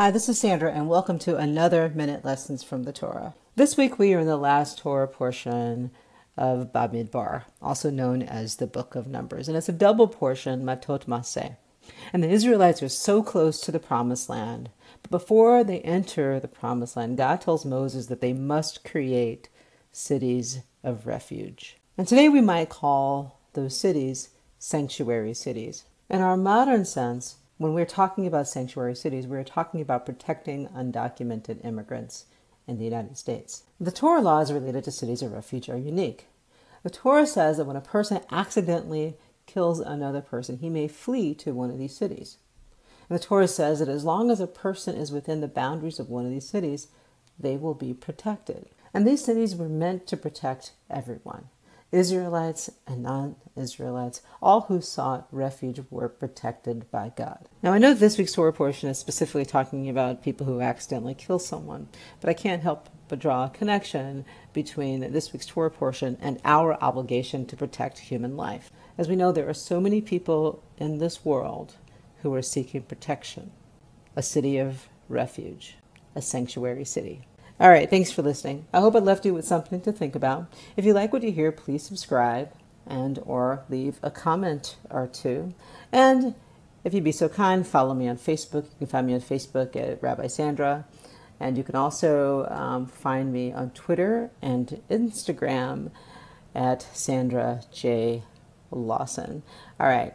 Hi, this is Sandra, and welcome to another Minute Lessons from the Torah. This week we are in the last Torah portion of Bamidbar, also known as the Book of Numbers, and it's a double portion, Matot Massei. And the Israelites are so close to the Promised Land, but before they enter the Promised Land, God tells Moses that they must create cities of refuge. And today we might call those cities sanctuary cities. In our modern sense, when we're talking about sanctuary cities, we're talking about protecting undocumented immigrants in the United States. The Torah laws related to cities of refuge are unique. The Torah says that when a person accidentally kills another person, he may flee to one of these cities. And the Torah says that as long as a person is within the boundaries of one of these cities, they will be protected. And these cities were meant to protect everyone. Israelites and non Israelites, all who sought refuge were protected by God. Now, I know this week's Torah portion is specifically talking about people who accidentally kill someone, but I can't help but draw a connection between this week's Torah portion and our obligation to protect human life. As we know, there are so many people in this world who are seeking protection, a city of refuge, a sanctuary city. All right, thanks for listening. I hope I left you with something to think about. If you like what you hear, please subscribe and or leave a comment or two. And if you'd be so kind, follow me on Facebook. You can find me on Facebook at Rabbi Sandra. And you can also um, find me on Twitter and Instagram at Sandra J. Lawson. All right.